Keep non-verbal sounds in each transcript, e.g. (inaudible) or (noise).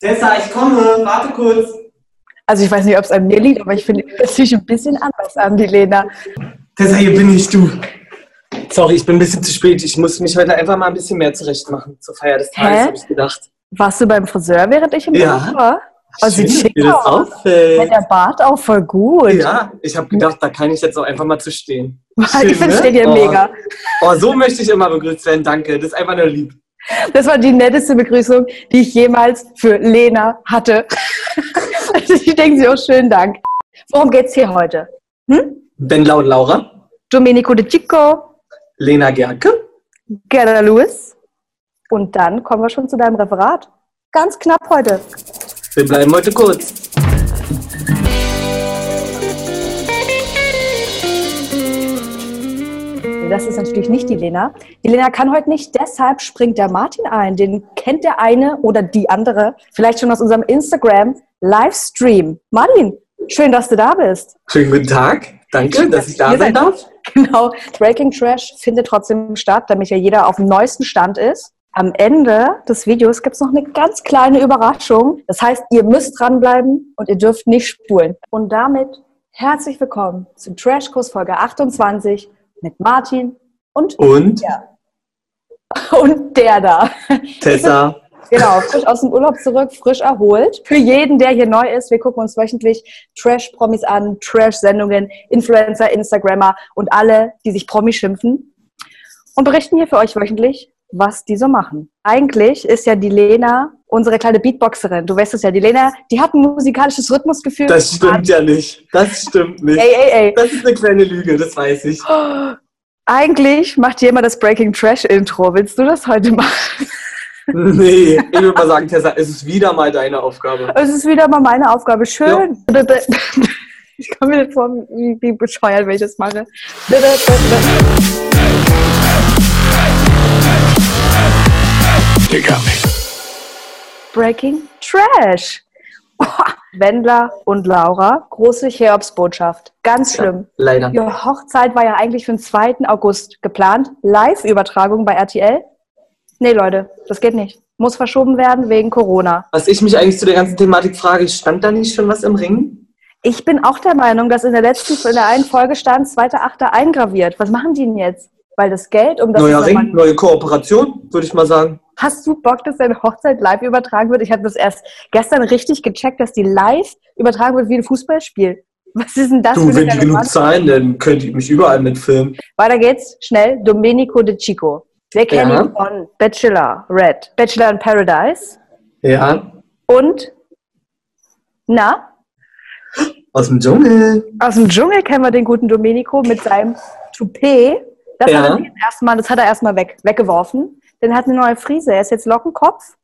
Tessa, ich komme, warte kurz. Also ich weiß nicht, ob es an mir liegt, aber ich finde es sich ein bisschen anders an, die Lena. Tessa, hier bin ich, du. Sorry, ich bin ein bisschen zu spät. Ich muss mich heute einfach mal ein bisschen mehr zurecht machen zur Feier des Tages, habe ich gedacht. Warst du beim Friseur, während ich im Ja. Bad war? Oh, sieht schick wie das aus. Auffällt. der Bart auch voll gut. Ja, ich habe gedacht, da kann ich jetzt auch einfach mal zu stehen. (laughs) ich Schön, finde ne? steht hier Oh. mega. Oh, so möchte ich immer begrüßt werden, danke. Das ist einfach nur lieb. Das war die netteste Begrüßung, die ich jemals für Lena hatte. (laughs) Also ich denke sie auch schönen Dank. Worum geht's hier heute? Hm? Ben laut Laura, Domenico De Chico, Lena Gerke. Gerda Lewis. Und dann kommen wir schon zu deinem Referat. Ganz knapp heute. Wir bleiben heute kurz. Das ist natürlich nicht die Lena. Die Lena kann heute nicht, deshalb springt der Martin ein. Den kennt der eine oder die andere vielleicht schon aus unserem Instagram-Livestream. Martin, schön, dass du da bist. Schönen guten Tag. Danke, Schön, dass dass ich da sein darf. Genau, Breaking Trash findet trotzdem statt, damit ja jeder auf dem neuesten Stand ist. Am Ende des Videos gibt es noch eine ganz kleine Überraschung. Das heißt, ihr müsst dranbleiben und ihr dürft nicht spulen. Und damit herzlich willkommen zum Trashkurs Folge 28 mit Martin und, Und (laughs) und der da. Tessa. (laughs) Genau, frisch aus dem Urlaub zurück, frisch erholt. Für jeden, der hier neu ist, wir gucken uns wöchentlich Trash-Promis an, Trash-Sendungen, Influencer, Instagrammer und alle, die sich Promi schimpfen und berichten hier für euch wöchentlich, was die so machen. Eigentlich ist ja die Lena unsere kleine Beatboxerin. Du weißt es ja, die Lena, die hat ein musikalisches Rhythmusgefühl. Das stimmt ja nicht. Das stimmt nicht. Ey, ey, ey. Das ist eine kleine Lüge, das weiß ich. Eigentlich macht immer das Breaking Trash Intro. Willst du das heute machen? Nee, ich würde mal sagen, Tessa, es ist wieder mal deine Aufgabe. Es ist wieder mal meine Aufgabe. Schön. Ich komme mir nicht vor, wie, wie bescheuert, wenn ich das mache. Me. Breaking Trash. Wendler und Laura, große Cheops-Botschaft. Ganz schlimm. Leider. Ihre Hochzeit war ja eigentlich für den 2. August geplant. Live-Übertragung bei RTL. Nee, Leute, das geht nicht. Muss verschoben werden wegen Corona. Was ich mich eigentlich zu der ganzen Thematik frage, stand da nicht schon was im Ring? Ich bin auch der Meinung, dass in der letzten, in der einen Folge stand 2.8. eingraviert. Was machen die denn jetzt? Weil das Geld, um das Neuer Ring, neue Kooperation, würde ich mal sagen. Hast du Bock, dass deine Hochzeit live übertragen wird? Ich habe das erst gestern richtig gecheckt, dass die live übertragen wird wie ein Fußballspiel. Was ist denn das Du, wenn die genug zahlen, dann könnte ich mich überall mitfilmen. Weiter geht's, schnell. Domenico De Chico. Wir kennen Ja. ihn von Bachelor Red, Bachelor in Paradise Ja, und na, aus dem Dschungel. aus dem Dschungel kennen wir den guten Domenico mit seinem Toupet. Das, Ja. hat, er erstmal, das hat er erstmal weg, weggeworfen. Denn er hat eine neue Frise. Er ist jetzt Lockenkopf.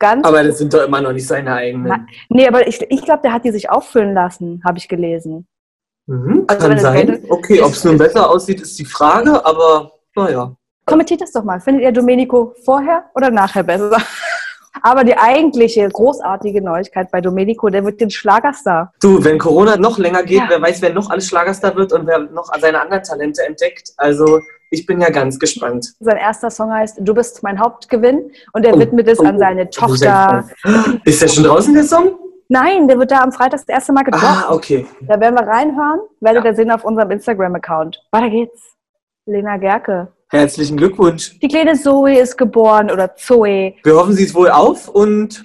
Ganz Aber das sind doch immer noch nicht seine eigenen. Nee, aber ich, ich glaube, der hat die sich auffüllen lassen, habe ich gelesen. Mhm, Also kann sein. Geld- Okay, ob es nun besser aussieht, ist die Frage, aber naja. Kommentiert das doch mal. Findet ihr Domenico vorher oder nachher besser? (laughs) Aber die eigentliche großartige Neuigkeit bei Domenico, der wird den Schlagerstar. Du, wenn Corona noch länger geht, Ja. wer weiß, wer noch alles Schlagerstar wird und wer noch seine anderen Talente entdeckt. Also ich bin ja ganz gespannt. Sein erster Song heißt Du bist mein Hauptgewinn und er Oh, widmet es oh, an seine Tochter. Ist der schon draußen, der Song? Nein, der wird da am Freitag das erste Mal gedroppt. Ah, okay. Da werden wir reinhören, werdet Ja. ihr sehen auf unserem Instagram-Account. Weiter geht's. Lena Gerke. Herzlichen Glückwunsch. Die kleine Zoe ist geboren oder Zoe. Wir hoffen, sie ist wohl auf und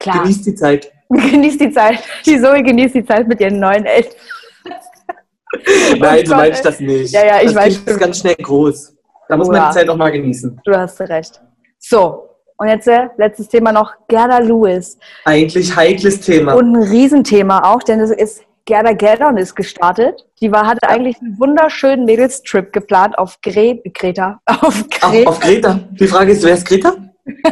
Klar. genießt die Zeit. (laughs) Genießt die Zeit. Die Zoe genießt die Zeit mit ihren neuen Eltern. (laughs) Nein, so Gott, meine ich das nicht. Ja, ja, ich das weiß Kind ist ganz schnell groß. Da muss man die Zeit auch mal genießen. Du hast recht. So, und jetzt äh, letztes Thema noch Gerda Lewis. Eigentlich heikles Thema. Und ein Riesenthema auch, denn es ist Gerda Geldon ist gestartet. Die war, hatte eigentlich einen wunderschönen Mädelstrip geplant auf Gre Greta. (laughs) Auf Greta. auf Greta. Die Frage ist, wer ist Greta?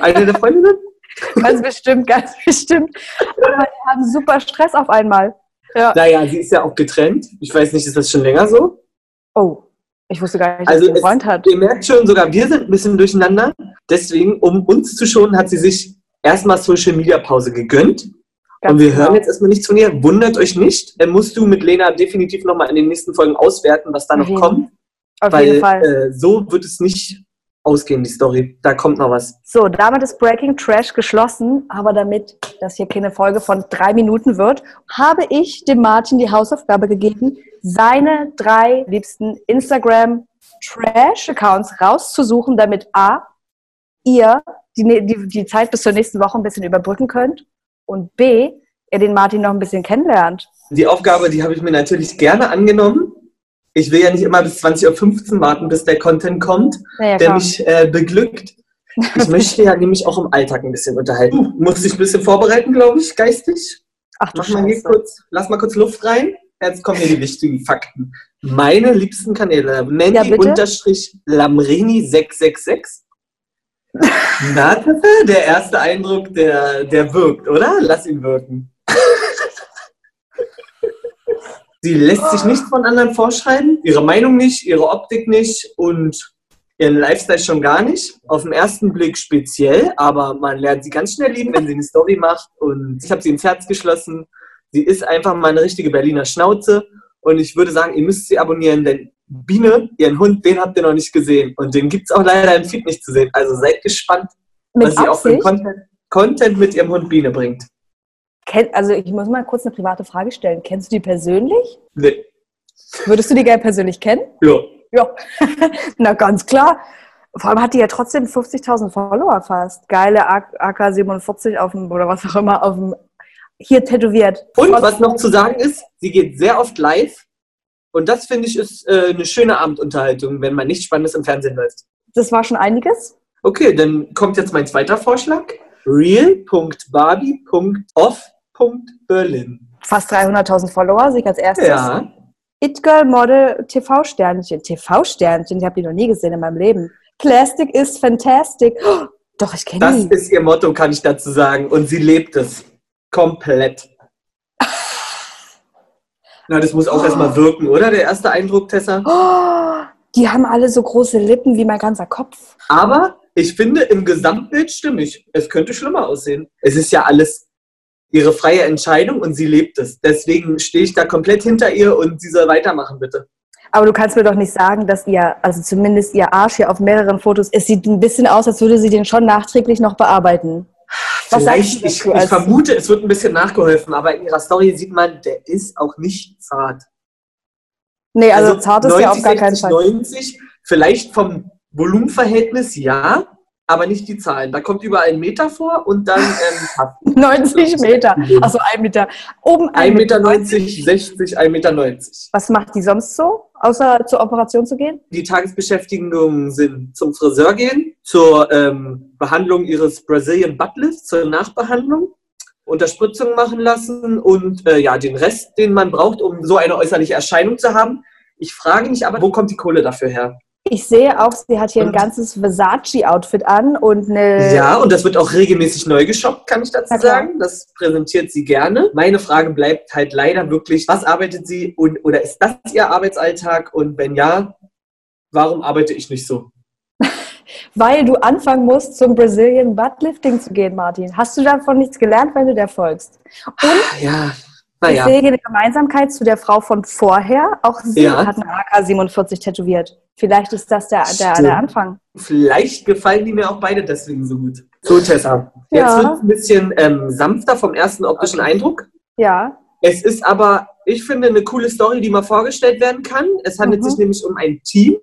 Eine der Freundinnen? (laughs) Ganz bestimmt, ganz bestimmt. Aber die haben super Stress auf einmal. Ja. Naja, sie ist ja auch getrennt. Ich weiß nicht, ist das schon länger so? Oh, ich wusste gar nicht, dass Also sie einen es, Freund hat. ihr merkt schon, sogar wir sind ein bisschen durcheinander. Deswegen, um uns zu schonen, hat sie sich erstmal Social Media Pause gegönnt. Ganz und wir genau. hören jetzt erstmal nichts von ihr. Wundert euch nicht. Äh, musst du mit Lena definitiv nochmal in den nächsten Folgen auswerten, was da noch jeden- kommt. Auf weil jeden Fall. Äh, so wird es nicht ausgehen, die Story. Da kommt noch was. So, damit ist Breaking Trash geschlossen, aber damit das hier keine Folge von drei Minuten wird, habe ich dem Martin die Hausaufgabe gegeben, seine drei liebsten Instagram Trash-Accounts rauszusuchen, damit A, ihr die, die, die Zeit bis zur nächsten Woche ein bisschen überbrücken könnt und B, er den Martin noch ein bisschen kennenlernt. Die Aufgabe, die habe ich mir natürlich gerne angenommen. Ich will ja nicht immer bis 20.15 Uhr warten, bis der Content kommt, Naja, der mich äh, beglückt. Ich möchte ja nämlich auch im Alltag ein bisschen unterhalten. Du musst dich ein bisschen vorbereiten, glaube ich, geistig. Ach du Mach mal hier kurz, lass mal kurz Luft rein. Jetzt kommen hier die wichtigen Fakten. Meine liebsten Kanäle. Mandy Ja, bitte? unterstrich Lamrini 666. Na, der erste Eindruck, der, der wirkt, oder? Lass ihn wirken. Sie lässt sich nicht von anderen vorschreiben, ihre Meinung nicht, ihre Optik nicht und ihren Lifestyle schon gar nicht. Auf den ersten Blick speziell, aber man lernt sie ganz schnell lieben, wenn sie eine Story macht und ich habe sie ins Herz geschlossen. Sie ist einfach mal eine richtige Berliner Schnauze und ich würde sagen, ihr müsst sie abonnieren, denn Biene, ihren Hund, den habt ihr noch nicht gesehen und den gibt es auch leider im Feed nicht zu sehen. Also seid gespannt, Mit was sie auch für Absicht? Content, Content mit ihrem Hund Biene bringt. Kenn, also ich muss mal kurz eine private Frage stellen. Kennst du die persönlich? Nee. Würdest du die gerne persönlich kennen? Ja. Ja, (laughs) na ganz klar. Vor allem hat die ja trotzdem 50.000 Follower fast. Geile AK47 auf dem, oder was auch immer, auf dem, hier tätowiert. Und was noch zu sagen ist, sie geht sehr oft live. Und das finde ich ist äh, eine schöne Abendunterhaltung, wenn man nichts Spannendes im Fernsehen läuft. Das war schon einiges. Okay, dann kommt jetzt mein zweiter Vorschlag. real.barbie.off.berlin. Fast 300.000 Follower, sehe ich als erstes. Ja, It Girl Model TV-Sternchen. TV-Sternchen, ich habe die noch nie gesehen in meinem Leben. Plastic is fantastic. Oh, doch, ich kenne das die. ist ihr Motto, kann ich dazu sagen. Und sie lebt es. Komplett. (laughs) Na, das muss auch erstmal wirken, oder? Der erste Eindruck, Tessa? Oh, die haben alle so große Lippen wie mein ganzer Kopf. Aber ich finde im Gesamtbild stimmig. Es könnte schlimmer aussehen. Es ist ja alles ihre freie Entscheidung und sie lebt es. Deswegen stehe ich da komplett hinter ihr und sie soll weitermachen, bitte. Aber du kannst mir doch nicht sagen, dass ihr, also zumindest ihr Arsch hier auf mehreren Fotos, es sieht ein bisschen aus, als würde sie den schon nachträglich noch bearbeiten. Was Vielleicht, sagst du ich, ich vermute, es wird ein bisschen nachgeholfen, aber in ihrer Story sieht man, der ist auch nicht zart. Nee, also, zart ist ja auf gar keinen 60, Fall. 90, vielleicht vom Volumenverhältnis ja, aber nicht die Zahlen. Da kommt überall ein Meter vor und dann ähm, (laughs) passt. 90 Meter. Also ein Meter. Oben 1,90 Meter, 60, 1,90 Meter. Was macht die sonst so, außer zur Operation zu gehen? Die Tagesbeschäftigungen sind zum Friseur gehen, zur ähm, Behandlung ihres Brazilian Butt Lifts, zur Nachbehandlung, Unterspritzung machen lassen und äh, ja, den Rest, den man braucht, um so eine äußerliche Erscheinung zu haben. Ich frage mich aber, wo kommt die Kohle dafür her? Ich sehe auch, sie hat hier ein ganzes Versace-Outfit an und eine. Ja, und das wird auch regelmäßig neu geshoppt, kann ich dazu sagen. Das präsentiert sie gerne. Meine Frage bleibt halt leider wirklich, was arbeitet sie und oder ist das ihr Arbeitsalltag? Und wenn ja, warum arbeite ich nicht so? (laughs) Weil du anfangen musst, zum Brazilian Buttlifting zu gehen, Martin. Hast du davon nichts gelernt, wenn du der folgst? Und Ja, ich naja. sehe hier eine Gemeinsamkeit zu der Frau von vorher. Auch sie Ja. hat eine AK-47 tätowiert. Vielleicht ist das der, der, der Anfang. Vielleicht gefallen die mir auch beide deswegen so gut. So, Tessa. Jetzt Ja. wird es ein bisschen ähm, sanfter vom ersten optischen Eindruck. Ja. Es ist aber, ich finde, eine coole Story, die mal vorgestellt werden kann. Es handelt Mhm. sich nämlich um ein Team,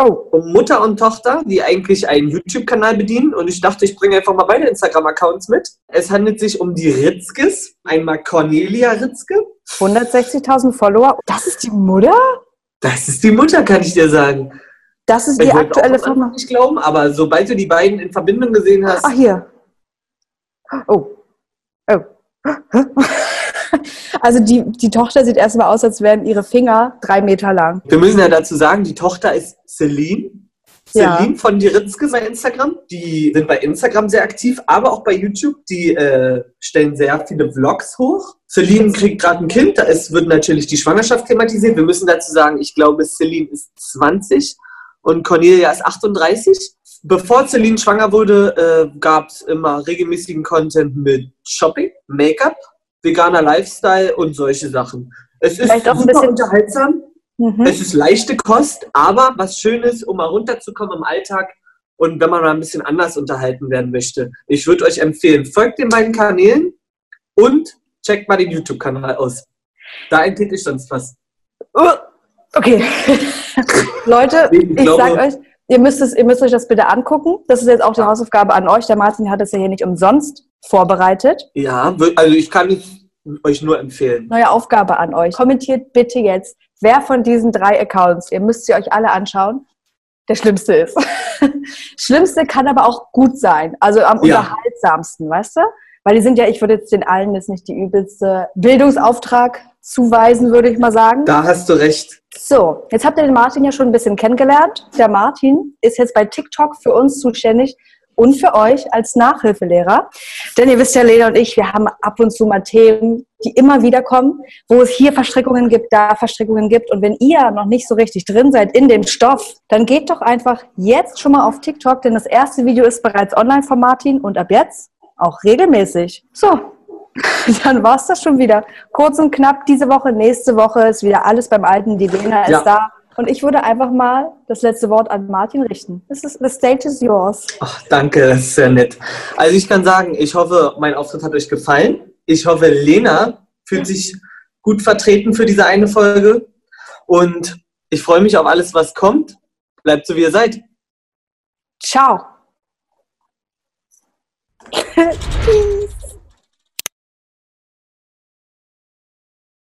Oh, um Mutter und Tochter, die eigentlich einen YouTube-Kanal bedienen. Und ich dachte, ich bringe einfach mal beide Instagram-Accounts mit. Es handelt sich um die Ritzkes. Einmal Cornelia Ritzke. 160.000 Follower. Das ist die Mutter? Das ist die Mutter, kann ich dir sagen. Das ist die ich wollte aktuelle Firma. Nicht glauben, aber sobald du die beiden in Verbindung gesehen hast, Ach, hier. Oh. Oh. Also die, die Tochter sieht erstmal aus, als wären ihre Finger drei Meter lang. Wir müssen ja dazu sagen, die Tochter ist Celine. Ja. Celine von die Ritzke bei Instagram. Die sind bei Instagram sehr aktiv, aber auch bei YouTube. Die äh, stellen sehr viele Vlogs hoch. Celine kriegt gerade ein Kind, da ist, wird natürlich die Schwangerschaft thematisiert. Wir müssen dazu sagen, ich glaube, Celine ist 20 und Cornelia ist 38. Bevor Celine schwanger wurde, äh, gab es immer regelmäßigen Content mit Shopping, Make-up, veganer Lifestyle und solche Sachen. Es ist Vielleicht auch ein bisschen- unterhaltsam. Mhm. Es ist leichte Kost, aber was Schönes, um mal runterzukommen im Alltag Und wenn man mal ein bisschen anders unterhalten werden möchte, ich würde euch empfehlen, folgt den beiden Kanälen und checkt mal den YouTube-Kanal aus. Da entdecke ich sonst was. Uh, okay. (laughs) Leute, Ich ich sag euch, ihr müsst, es, ihr müsst euch das bitte angucken. Das ist jetzt auch die Hausaufgabe an euch. Der Martin hat es ja hier nicht umsonst vorbereitet. Ja, also ich kann es euch nur empfehlen. Neue Aufgabe an euch. Kommentiert bitte jetzt, wer von diesen drei Accounts, ihr müsst sie euch alle anschauen, der schlimmste ist. (laughs) schlimmste kann aber auch gut sein. Also am Ja. unterhaltsamsten, weißt du? Weil die sind ja, ich würde jetzt den allen jetzt nicht die übelste Bildungsauftrag zuweisen, würde ich mal sagen. Da hast du recht. So, jetzt habt ihr den Martin ja schon ein bisschen kennengelernt. Der Martin ist jetzt bei TikTok für uns zuständig und für euch als Nachhilfelehrer. Denn ihr wisst ja, Lena und ich, wir haben ab und zu mal Themen, die immer wieder kommen, wo es hier Verstrickungen gibt, da Verstrickungen gibt. Und wenn ihr noch nicht so richtig drin seid in dem Stoff, dann geht doch einfach jetzt schon mal auf TikTok, denn das erste Video ist bereits online von Martin und ab jetzt auch regelmäßig. So, (laughs) dann war's das schon wieder. Kurz und knapp diese Woche, nächste Woche ist wieder alles beim Alten. Die Lena ist Ja. da. Und ich würde einfach mal das letzte Wort an Martin richten. This is, the stage is yours. Ach, danke, das ist sehr nett. Also ich kann sagen, ich hoffe, mein Auftritt hat euch gefallen. Ich hoffe, Lena fühlt sich gut vertreten für diese eine Folge. Und ich freue mich auf alles, was kommt. Bleibt so, wie ihr seid. Ciao. (laughs)